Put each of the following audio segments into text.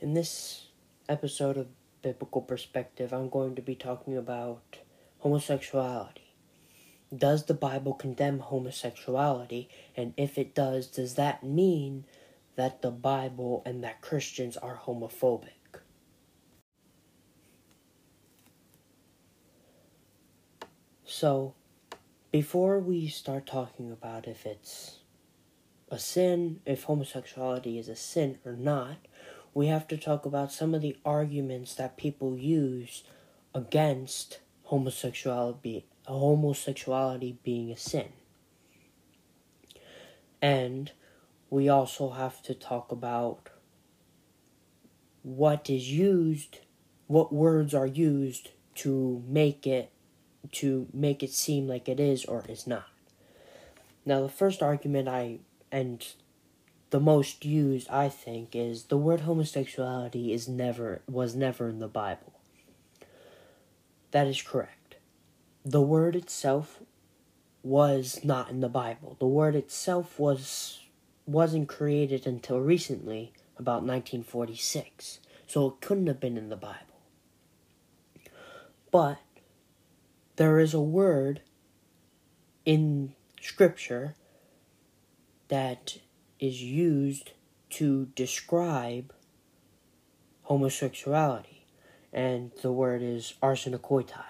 In this episode of Biblical Perspective, I'm going to be talking about homosexuality. Does the Bible condemn homosexuality? And if it does, does that mean that the Bible and that Christians are homophobic? So, before we start talking about if it's a sin, if homosexuality is a sin or not, we have to talk about some of the arguments that people use against homosexuality homosexuality being a sin. And we also have to talk about what is used, what words are used to make it to make it seem like it is or is not. Now the first argument I and the most used I think is the word homosexuality is never was never in the Bible. That is correct. The word itself was not in the Bible. The word itself was wasn't created until recently, about 1946. So it couldn't have been in the Bible. But there is a word in scripture that is used to describe homosexuality, and the word is arsenokoitai.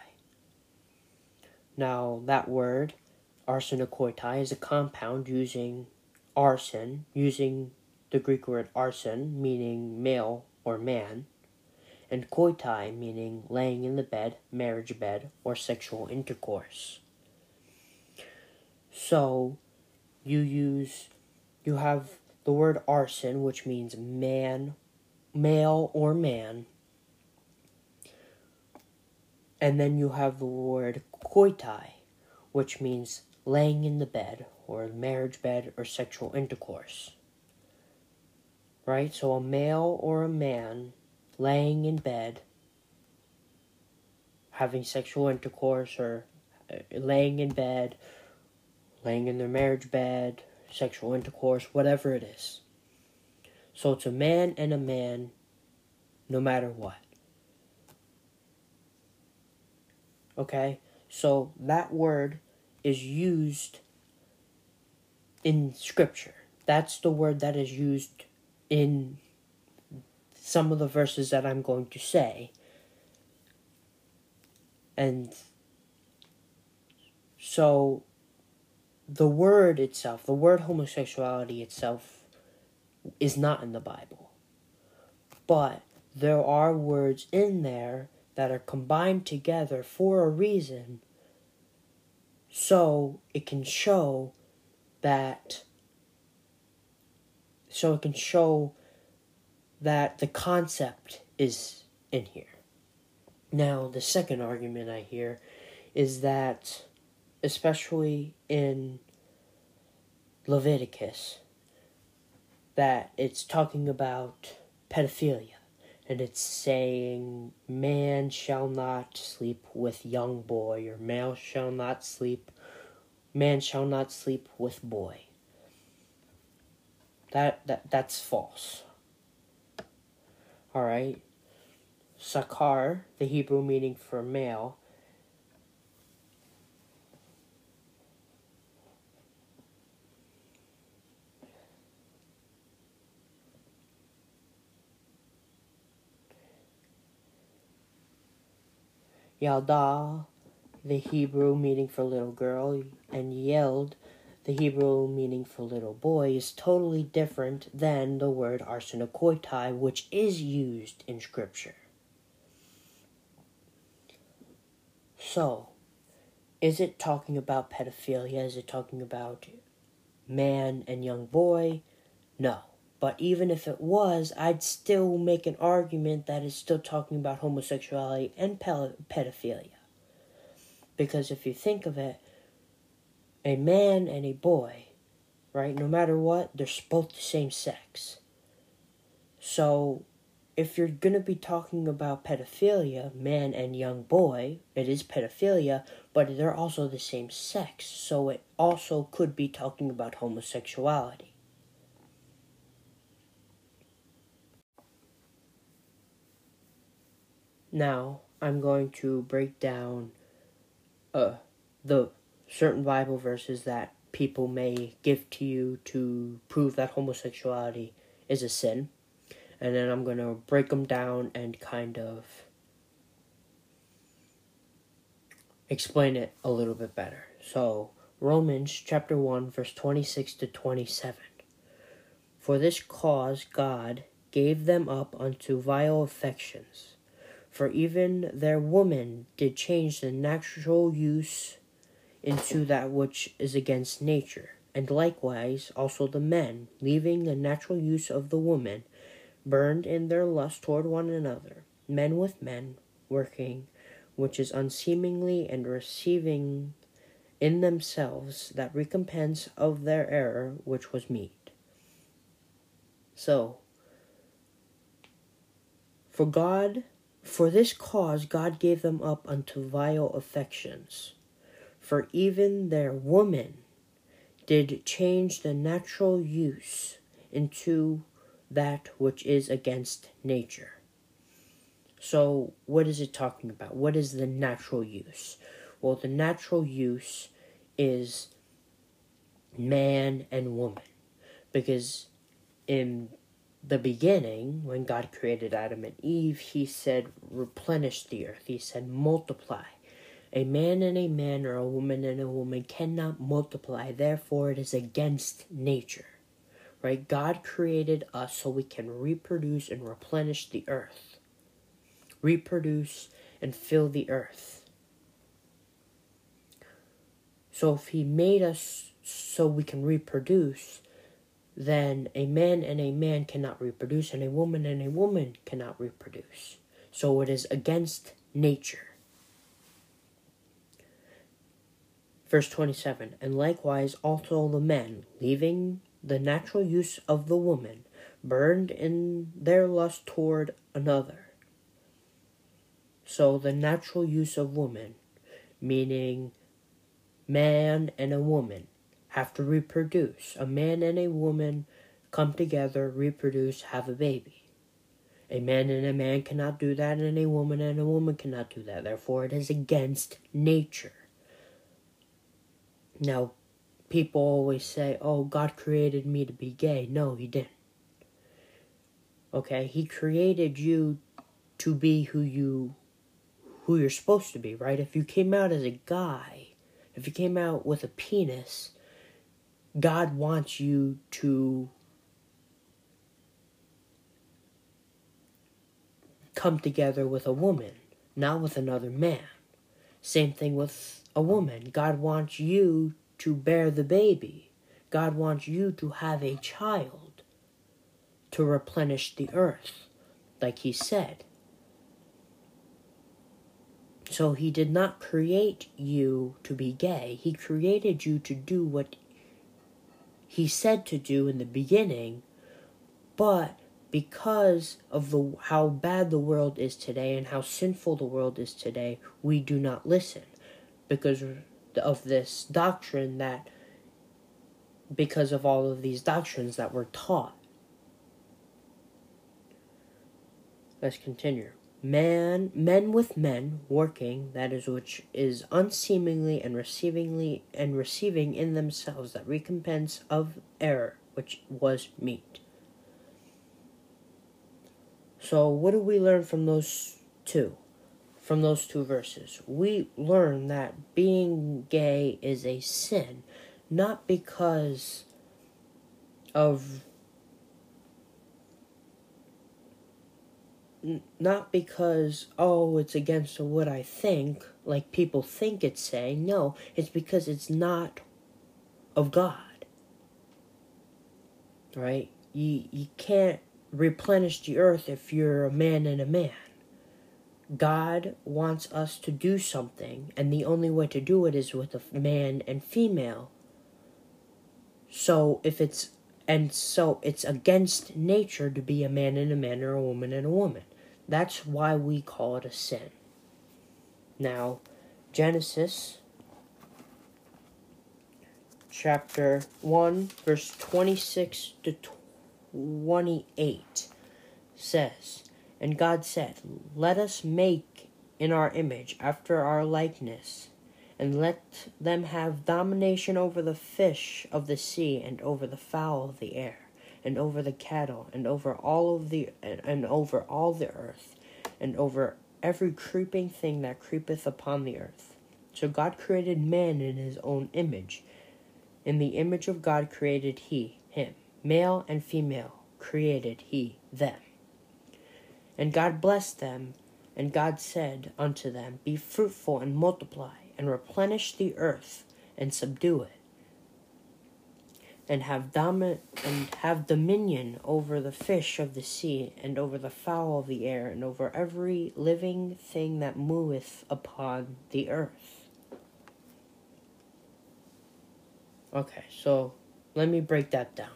Now, that word, arsenokoitai, is a compound using arsen, using the Greek word arsen, meaning male or man, and koitai, meaning laying in the bed, marriage bed, or sexual intercourse. So, you use you have the word arsen, which means man, male or man. And then you have the word koitai, which means laying in the bed, or marriage bed, or sexual intercourse. Right? So a male or a man laying in bed, having sexual intercourse, or uh, laying in bed, laying in their marriage bed, sexual intercourse, whatever it is. So it's a man and a man no matter what. Okay? So that word is used in scripture. That's the word that is used in some of the verses that I'm going to say. And so the word itself, the word homosexuality itself, is not in the Bible. But there are words in there that are combined together for a reason so it can show that so it can show that the concept is in here. Now, the second argument I hear is that especially in Leviticus, that it's talking about pedophilia. And it's saying, man shall not sleep with young boy, or male shall not sleep, man shall not sleep with boy. That, that that's false. Alright? Sakar, the Hebrew meaning for male, Yalda, the Hebrew meaning for little girl, and Yeld, the Hebrew meaning for little boy, is totally different than the word arsenokoitai, which is used in Scripture. So, is it talking about pedophilia? Is it talking about man and young boy? No. But even if it was, I'd still make an argument that it's still talking about homosexuality and pedophilia. Because if you think of it, a man and a boy, right, no matter what, they're both the same sex. So, if you're going to be talking about pedophilia, man and young boy, it is pedophilia, but they're also the same sex. So, it also could be talking about homosexuality. Now, I'm going to break down uh, the certain Bible verses that people may give to you to prove that homosexuality is a sin. And then I'm going to break them down and kind of explain it a little bit better. So, Romans chapter 1, verse 26 to 27. For this cause God gave them up unto vile affections. For even their woman did change the natural use into that which is against nature. And likewise also the men, leaving the natural use of the woman, burned in their lust toward one another, men with men, working which is unseemly, and receiving in themselves that recompense of their error which was meet. So, for God, for this cause God gave them up unto vile affections for even their woman did change the natural use into that which is against nature. So, what is it talking about? What is the natural use? Well, the natural use is man and woman. Because in the beginning, when God created Adam and Eve, He said, replenish the earth. He said, multiply. A man and a man or a woman and a woman cannot multiply, therefore, it is against nature. Right? God created us so we can reproduce and replenish the earth, reproduce and fill the earth. So, if He made us so we can reproduce, then a man and a man cannot reproduce, and a woman and a woman cannot reproduce. So, it is against nature. Verse 27 And likewise also the men, leaving the natural use of the woman, burned in their lust toward another. So the natural use of woman, meaning man and a woman, have to reproduce. A man and a woman come together, reproduce, have a baby. A man and a man cannot do that, and a woman and a woman cannot do that. Therefore, it is against nature. Now, people always say, oh, God created me to be gay. No, He didn't. Okay, He created you to be who you who you're supposed to be, right? If you came out as a guy, if you came out with a penis, God wants you to come together with a woman, not with another man. Same thing with a woman. God wants you to bear the baby. God wants you to have a child to replenish the earth, like he said. So he did not create you to be gay. He created you to do what he said to do in the beginning, but because of the how bad the world is today and how sinful the world is today, we do not listen because of this doctrine that because of all of these doctrines that were taught. Let's continue. Man, men with men working, that is which is unseemingly and receivingly and receiving in themselves that recompense of error which was meet. So, what do we learn from those two? from those two verses. We learn that being gay is a sin, not because of not because oh it's against what I think like people think it's saying no it's because it's not of God right you you can't replenish the earth if you're a man and a man God wants us to do something, and the only way to do it is with a man and female. So if it's and so it's against nature to be a man and a man or a woman and a woman. That's why we call it a sin. Now, Genesis chapter 1 verse 26 to 28 says And God said, Let us make in our image, after our likeness, and let them have domination over the fish of the sea, and over the fowl of the air, and over the cattle, and over all of the and, and over all the earth, and over every creeping thing that creepeth upon the earth. So God created man in his own image. In the image of God created he him. Male and female created he them. And God blessed them, and God said unto them, Be fruitful and multiply, and replenish the earth, and subdue it, and have and have dominion over the fish of the sea, and over the fowl of the air, and over every living thing that moveth upon the earth. Okay, so let me break that down.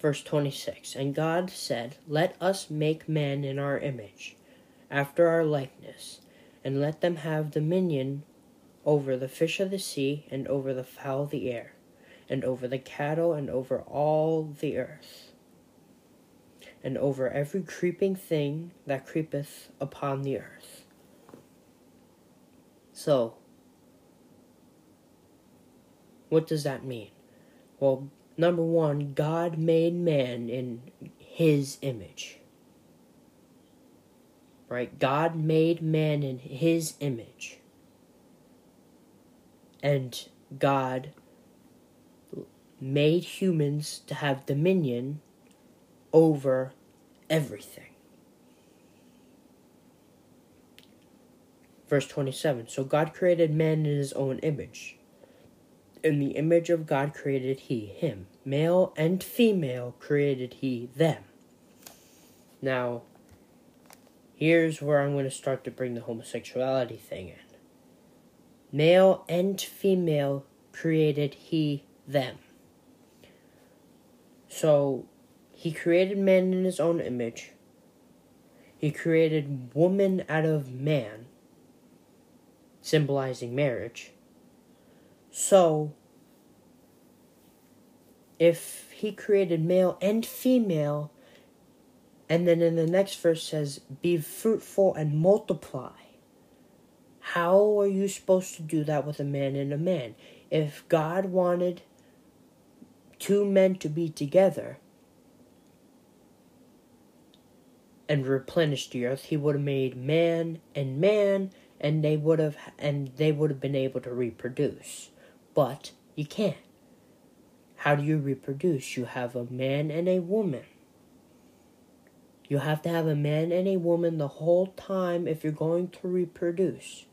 Verse 26 And God said, Let us make man in our image, after our likeness, and let them have dominion over the fish of the sea, and over the fowl of the air, and over the cattle, and over all the earth, and over every creeping thing that creepeth upon the earth. So, what does that mean? Well, number one, God made man in his image. Right? God made man in his image. And God made humans to have dominion over everything. Verse 27 So God created man in his own image. In the image of God created he him. Male and female created he them. Now, here's where I'm going to start to bring the homosexuality thing in. Male and female created he them. So, he created man in his own image. He created woman out of man, symbolizing marriage. So, if he created male and female, and then in the next verse says, Be fruitful and multiply, how are you supposed to do that with a man and a man? If God wanted two men to be together and replenish the earth, he would have made man and man and they would have and they would have been able to reproduce. But you can't. How do you reproduce? You have a man and a woman. You have to have a man and a woman the whole time if you're going to reproduce.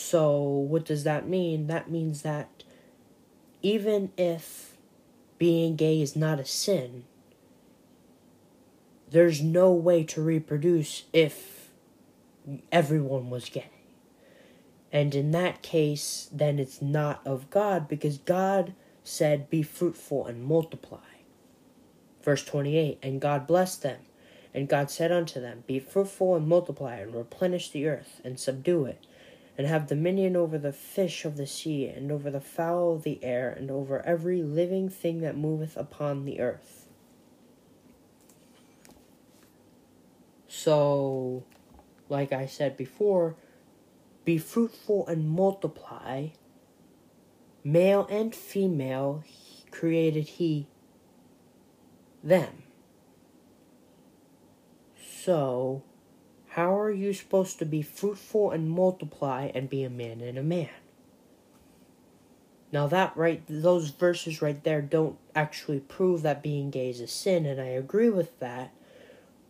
So, what does that mean? That means that even if being gay is not a sin, there's no way to reproduce if everyone was gay. And in that case, then it's not of God because God said, Be fruitful and multiply. Verse 28 And God blessed them. And God said unto them, Be fruitful and multiply, and replenish the earth, and subdue it, and have dominion over the fish of the sea, and over the fowl of the air, and over every living thing that moveth upon the earth. So, like I said before, be fruitful and multiply. Male and female created he them. So, how are you supposed to be fruitful and multiply and be a man and a man? Now that right those verses right there don't actually prove that being gay is a sin and I agree with that.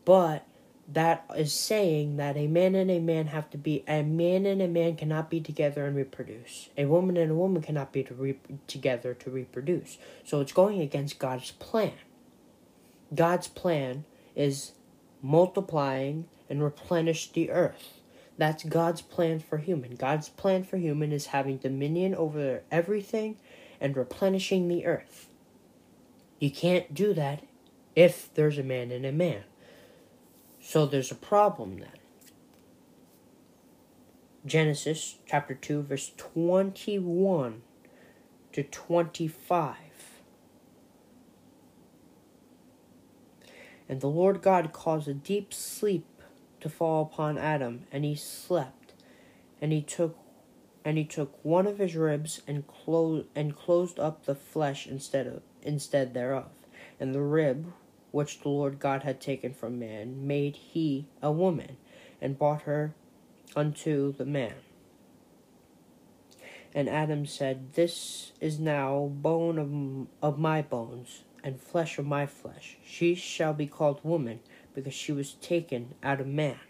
But that is saying that a man and a man have to be a man and a man cannot be together and reproduce. A woman and a woman cannot be to re- together to reproduce. So it's going against God's plan. God's plan is multiplying and replenish the earth. That's God's plan for human. God's plan for human is having dominion over everything and replenishing the earth. You can't do that if there's a man and a man. So there's a problem then. Genesis chapter 2, verse 21 to 25. And the Lord God caused a deep sleep to fall upon Adam, and he slept. And he took and he took one of his ribs and closed and closed up the flesh instead of instead thereof. And the rib which the Lord God had taken from man made he a woman, and brought her unto the man. And Adam said, This is now bone of, of my bones, and flesh of my flesh. She shall be called woman, because she was taken out of man.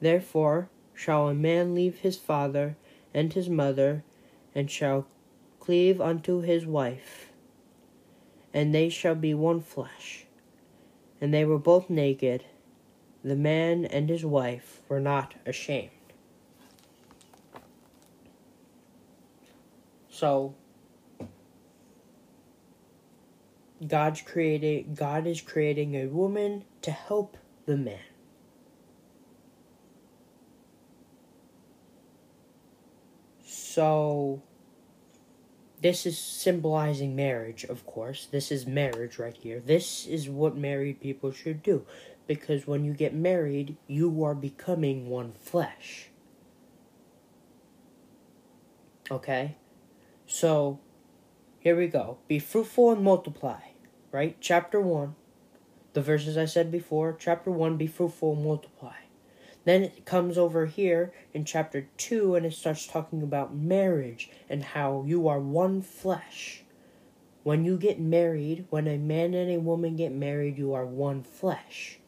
Therefore shall a man leave his father and his mother, and shall cleave unto his wife, and they shall be one flesh. And they were both naked, the man and his wife were not ashamed. So God's creating God is creating a woman to help the man. So this is symbolizing marriage, of course. This is marriage right here. This is what married people should do. Because when you get married, you are becoming one flesh. Okay? So, here we go. Be fruitful and multiply. Right? Chapter 1. The verses I said before. Chapter 1 Be fruitful and multiply. Then it comes over here in chapter 2 and it starts talking about marriage and how you are one flesh. When you get married, when a man and a woman get married, you are one flesh.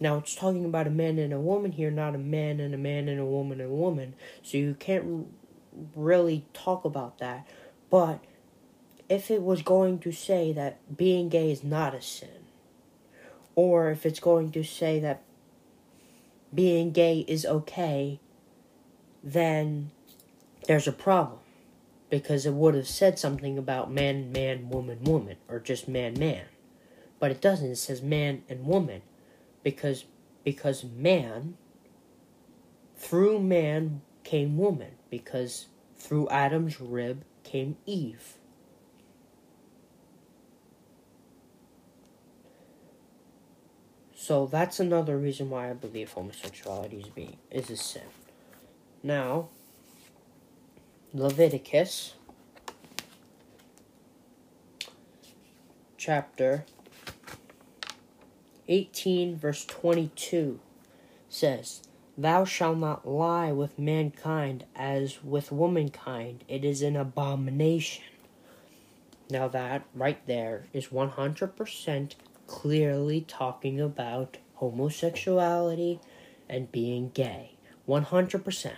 Now it's talking about a man and a woman here, not a man and a man and a woman and a woman. So you can't really talk about that. But if it was going to say that being gay is not a sin, or if it's going to say that being gay is okay, then there's a problem. Because it would have said something about man, man, woman, woman, or just man, man. But it doesn't. It says man and woman. Because because man through man came woman. Because through Adam's rib came Eve. So that's another reason why I believe homosexuality is being is a sin. Now, Leviticus chapter 18 verse 22 says, Thou shalt not lie with mankind as with womankind, it is an abomination. Now, that right there is 100% clearly talking about homosexuality and being gay. 100%.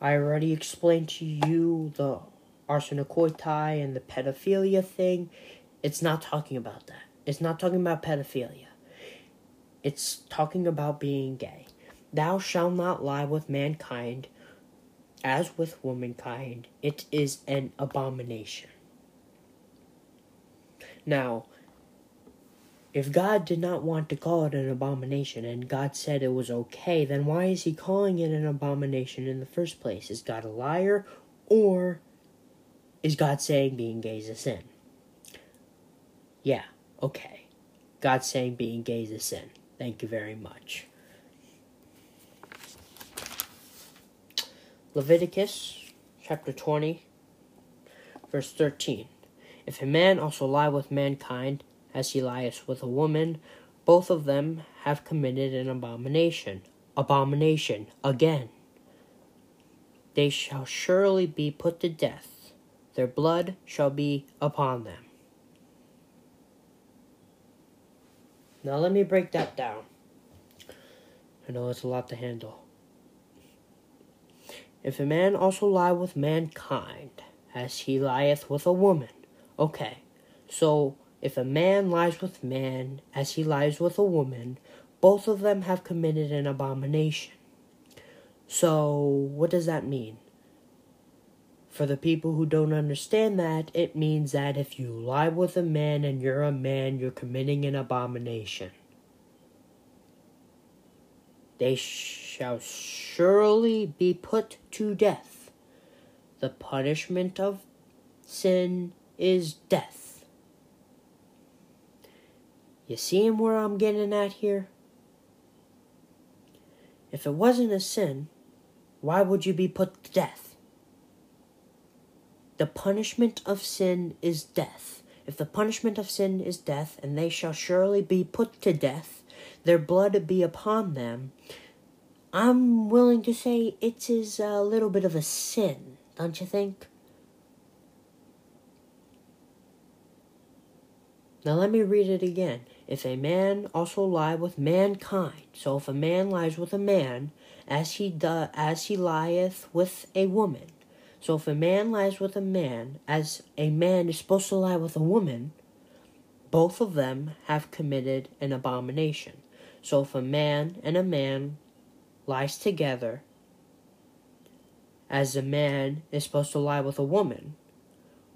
I already explained to you the arsenokoitai and the pedophilia thing. It's not talking about that. It's not talking about pedophilia. It's talking about being gay. Thou shalt not lie with mankind as with womankind. It is an abomination. Now, if God did not want to call it an abomination and God said it was okay, then why is he calling it an abomination in the first place? Is God a liar or is God saying being gay is a sin? Yeah, okay. God saying being gay is a sin. Thank you very much. Leviticus chapter 20, verse 13. If a man also lie with mankind, as he lieth with a woman, both of them have committed an abomination. Abomination again. They shall surely be put to death, their blood shall be upon them. Now let me break that down. I know it's a lot to handle. If a man also lie with mankind, as he lieth with a woman, Okay, so if a man lies with man as he lies with a woman, both of them have committed an abomination. So, what does that mean? For the people who don't understand that, it means that if you lie with a man and you're a man, you're committing an abomination. they shall surely be put to death. The punishment of sin is death. You seeing where I'm getting at here? If it wasn't a sin, why would you be put to death? The punishment of sin is death. If the punishment of sin is death, and they shall surely be put to death, their blood be upon them, I'm willing to say it is a little bit of a sin, don't you think? Now let me read it again. If a man also lie with mankind, so if a man lies with a man, as he do, as he lieth with a woman, so if a man lies with a man, as a man is supposed to lie with a woman, both of them have committed an abomination. So if a man and a man lies together, as a man is supposed to lie with a woman,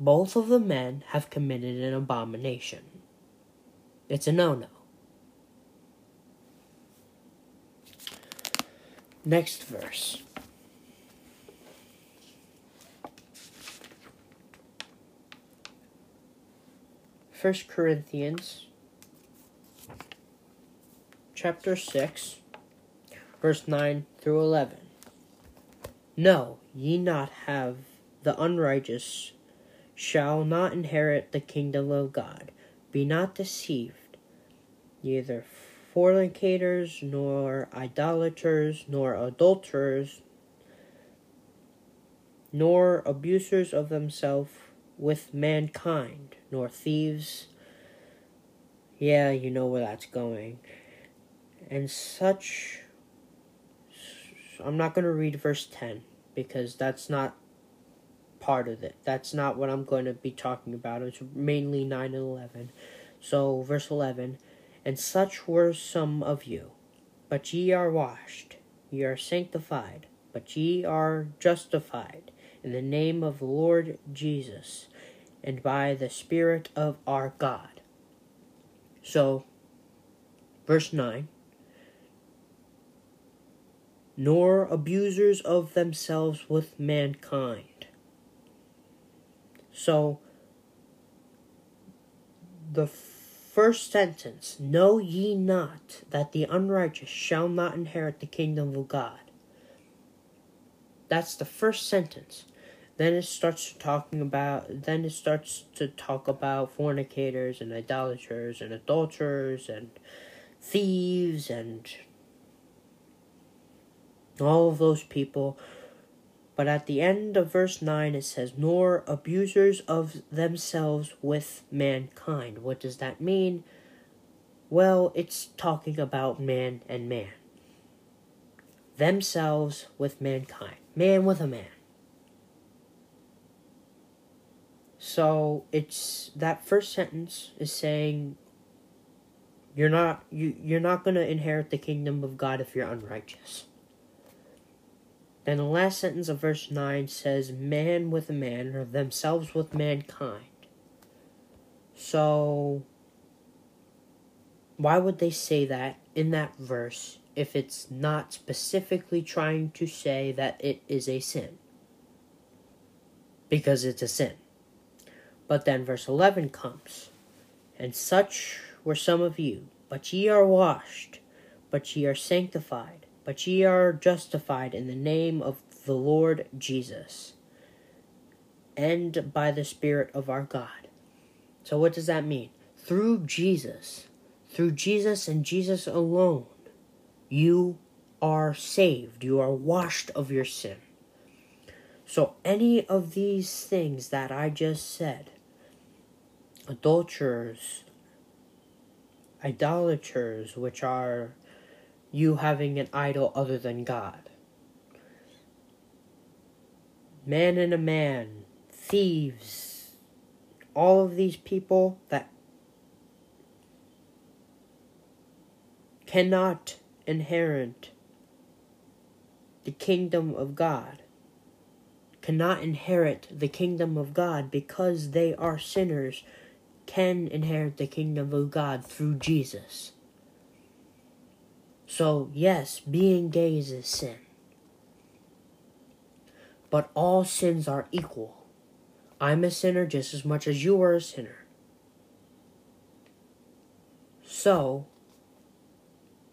both of the men have committed an abomination. It's a no no. Next verse. First Corinthians chapter 6 verse 9 through 11. Know, ye not have the unrighteous shall not inherit the kingdom of God. Be not deceived, neither fornicators, nor idolaters, nor adulterers, nor abusers of themselves with mankind, nor thieves. Yeah, you know where that's going. And such. I'm not going to read verse 10 because that's not part of it. That's not what I'm going to be talking about. It's mainly 9 and 11. So, verse 11 And such were some of you, but ye are washed, ye are sanctified, but ye are justified in the name of the Lord Jesus, and by the Spirit of our God. So, verse 9 Nor abusers of themselves with mankind so, the first sentence Know ye not that the unrighteous shall not inherit the kingdom of God? That's the first sentence. Then it starts talking about then it starts to talk about fornicators and idolaters and adulterers and thieves and all of those people but at the end of verse 9, it says, Nor abusers of themselves with mankind. What does that mean? Well, it's talking about man and man. Themselves with mankind. Man with a man. So it's that first sentence is saying you're not you you're not going to inherit the kingdom of God if you're unrighteous. Then the last sentence of verse 9 says, Man with man, or themselves with mankind. So, why would they say that in that verse if it's not specifically trying to say that it is a sin? Because it's a sin. But then verse 11 comes, And such were some of you, but ye are washed, but ye are sanctified but ye are justified in the name of the Lord Jesus and by the Spirit of our God. So, what does that mean? Through Jesus, through Jesus and Jesus alone, you are saved. You are washed of your sin. So, any of these things that I just said adulterers, idolaters, which are you having an idol other than God. Man and a man, thieves, all of these people that cannot inherit the kingdom of God, cannot inherit the kingdom of God because they are sinners, can inherit the kingdom of God through Jesus. So, yes, being gay is a sin. But all sins are equal. I'm a sinner just as much as you are a sinner. So,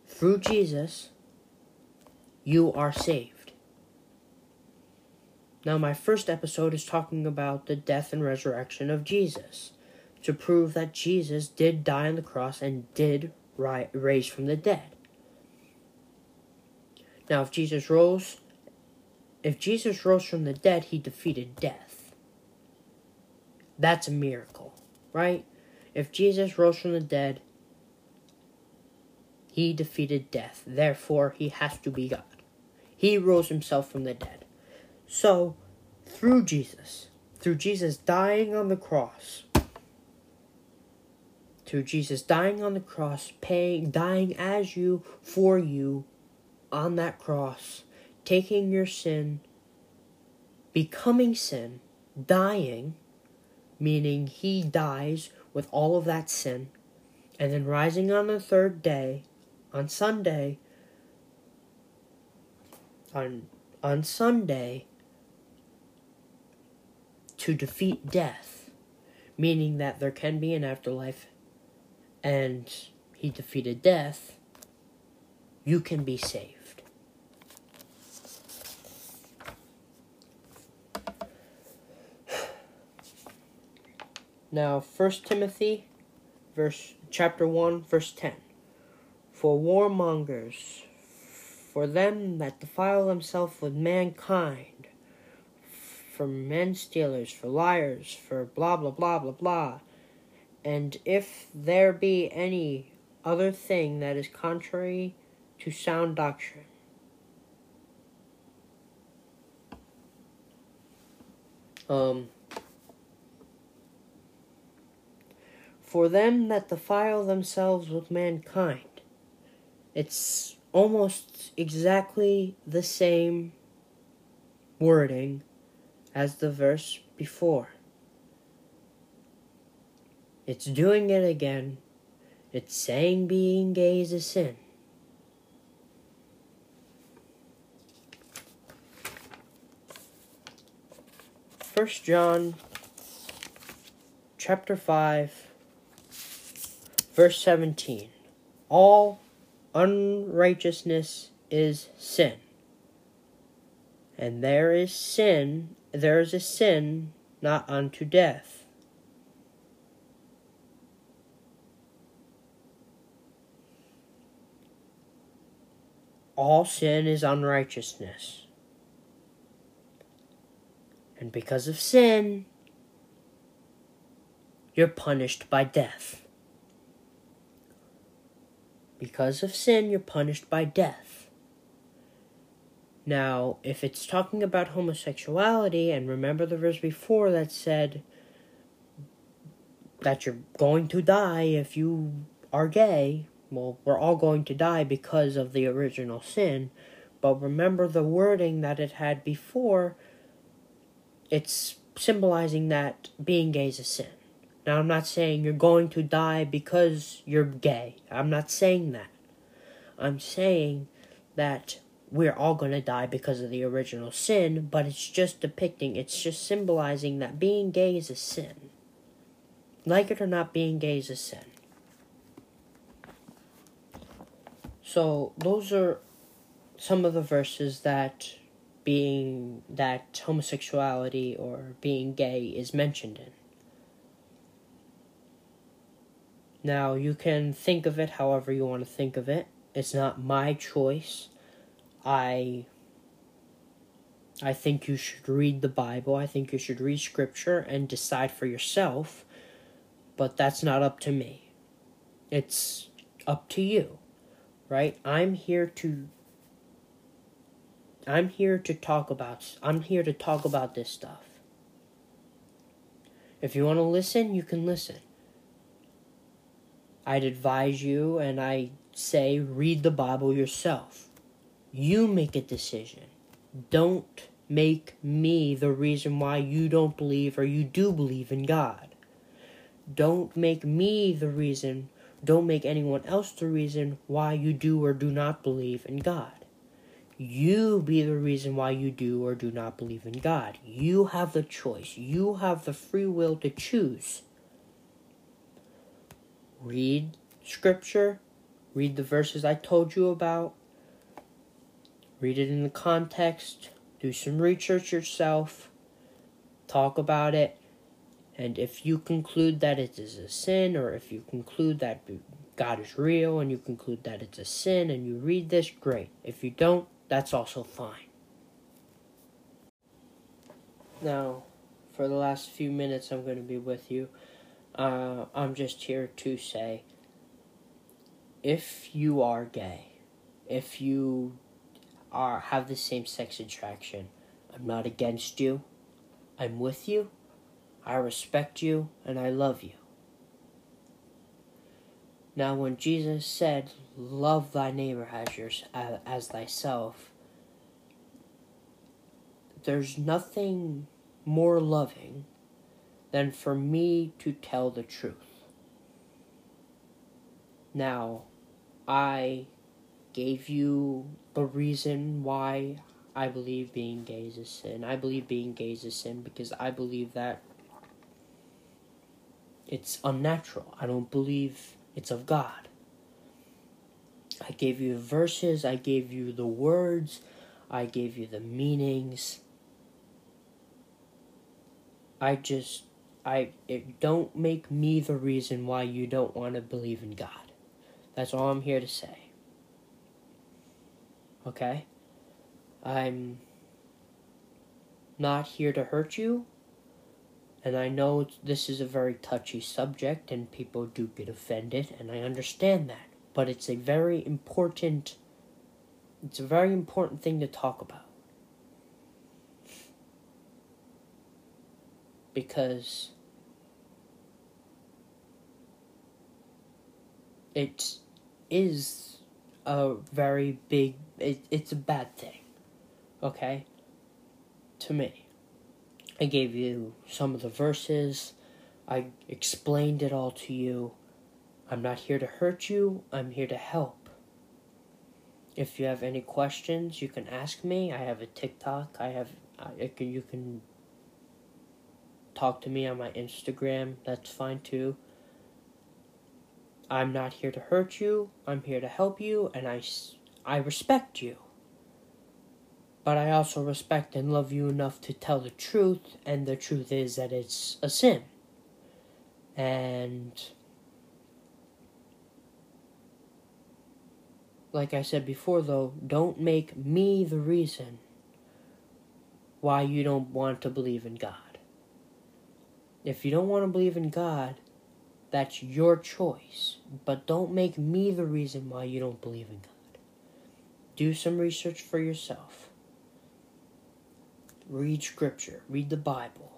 through Jesus, you are saved. Now, my first episode is talking about the death and resurrection of Jesus to prove that Jesus did die on the cross and did ri- raise from the dead. Now, if Jesus rose, if Jesus rose from the dead, he defeated death. That's a miracle, right? If Jesus rose from the dead, he defeated death. Therefore, he has to be God. He rose himself from the dead. So, through Jesus, through Jesus dying on the cross, through Jesus dying on the cross, paying, dying as you, for you, on that cross, taking your sin, becoming sin, dying, meaning he dies with all of that sin, and then rising on the third day, on Sunday, on on Sunday to defeat death, meaning that there can be an afterlife and he defeated death, you can be saved. Now, 1 Timothy verse chapter 1 verse 10. For whoremongers, for them that defile themselves with mankind, for men stealers, for liars, for blah blah blah blah blah. And if there be any other thing that is contrary to sound doctrine, um, for them that defile themselves with mankind, it's almost exactly the same wording as the verse before. It's doing it again. It's saying being gay is a sin. First John chapter 5 verse 17 All unrighteousness is sin. And there is sin, there is a sin not unto death. All sin is unrighteousness. And because of sin, you're punished by death. Because of sin, you're punished by death. Now, if it's talking about homosexuality, and remember the verse before that said that you're going to die if you are gay, well, we're all going to die because of the original sin. But remember the wording that it had before, it's symbolizing that being gay is a sin. Now, I'm not saying you're going to die because you're gay. I'm not saying that. I'm saying that we're all going to die because of the original sin, but it's just depicting, it's just symbolizing that being gay is a sin. Like it or not, being gay is a sin. So, those are some of the verses that being that homosexuality or being gay is mentioned in. Now, you can think of it however you want to think of it. It's not my choice. I I think you should read the Bible. I think you should read scripture and decide for yourself. But that's not up to me. It's up to you. Right? I'm here to I'm here to talk about I'm here to talk about this stuff. If you want to listen, you can listen. I'd advise you and I say read the Bible yourself. You make a decision. Don't make me the reason why you don't believe or you do believe in God. Don't make me the reason. Don't make anyone else the reason why you do or do not believe in God. You be the reason why you do or do not believe in God. You have the choice. You have the free will to choose. Read scripture, read the verses I told you about, read it in the context, do some research yourself, talk about it, and if you conclude that it is a sin, or if you conclude that God is real and you conclude that it's a sin and you read this, great. If you don't, that's also fine. Now, for the last few minutes I'm going to be with you, uh, I'm just here to say if you are gay, if you are have the same sex attraction, I'm not against you. I'm with you. I respect you and I love you. Now, when Jesus said, "Love thy neighbor as your as thyself," there's nothing more loving than for me to tell the truth. Now, I gave you the reason why I believe being gay is a sin. I believe being gay is a sin because I believe that it's unnatural. I don't believe it's of God. I gave you the verses, I gave you the words, I gave you the meanings. I just I it don't make me the reason why you don't want to believe in God. That's all I'm here to say. Okay? I'm not here to hurt you. And I know this is a very touchy subject and people do get offended, and I understand that. But it's a very important it's a very important thing to talk about. Because it is a very big it, it's a bad thing. Okay? To me. I gave you some of the verses. I explained it all to you. I'm not here to hurt you, I'm here to help. If you have any questions, you can ask me. I have a TikTok. I have I you can talk to me on my Instagram. That's fine too. I'm not here to hurt you. I'm here to help you and I I respect you. But I also respect and love you enough to tell the truth, and the truth is that it's a sin. And like I said before, though, don't make me the reason why you don't want to believe in God. If you don't want to believe in God, that's your choice. But don't make me the reason why you don't believe in God. Do some research for yourself read scripture, read the Bible.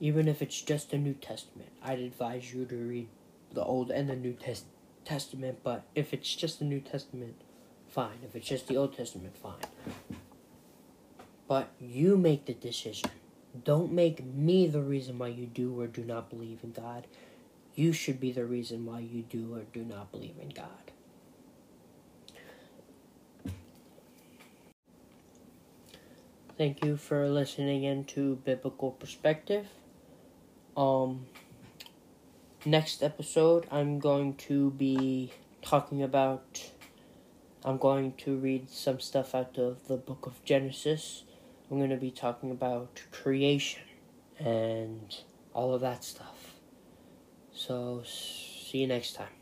Even if it's just the New Testament, I'd advise you to read the Old and the New Test- Testament, but if it's just the New Testament, fine. If it's just the Old Testament, fine. But you make the decision. Don't make me the reason why you do or do not believe in God. You should be the reason why you do or do not believe in God. Thank you for listening into Biblical Perspective. Um, next episode, I'm going to be talking about. I'm going to read some stuff out of the book of Genesis. I'm going to be talking about creation and all of that stuff. So, see you next time.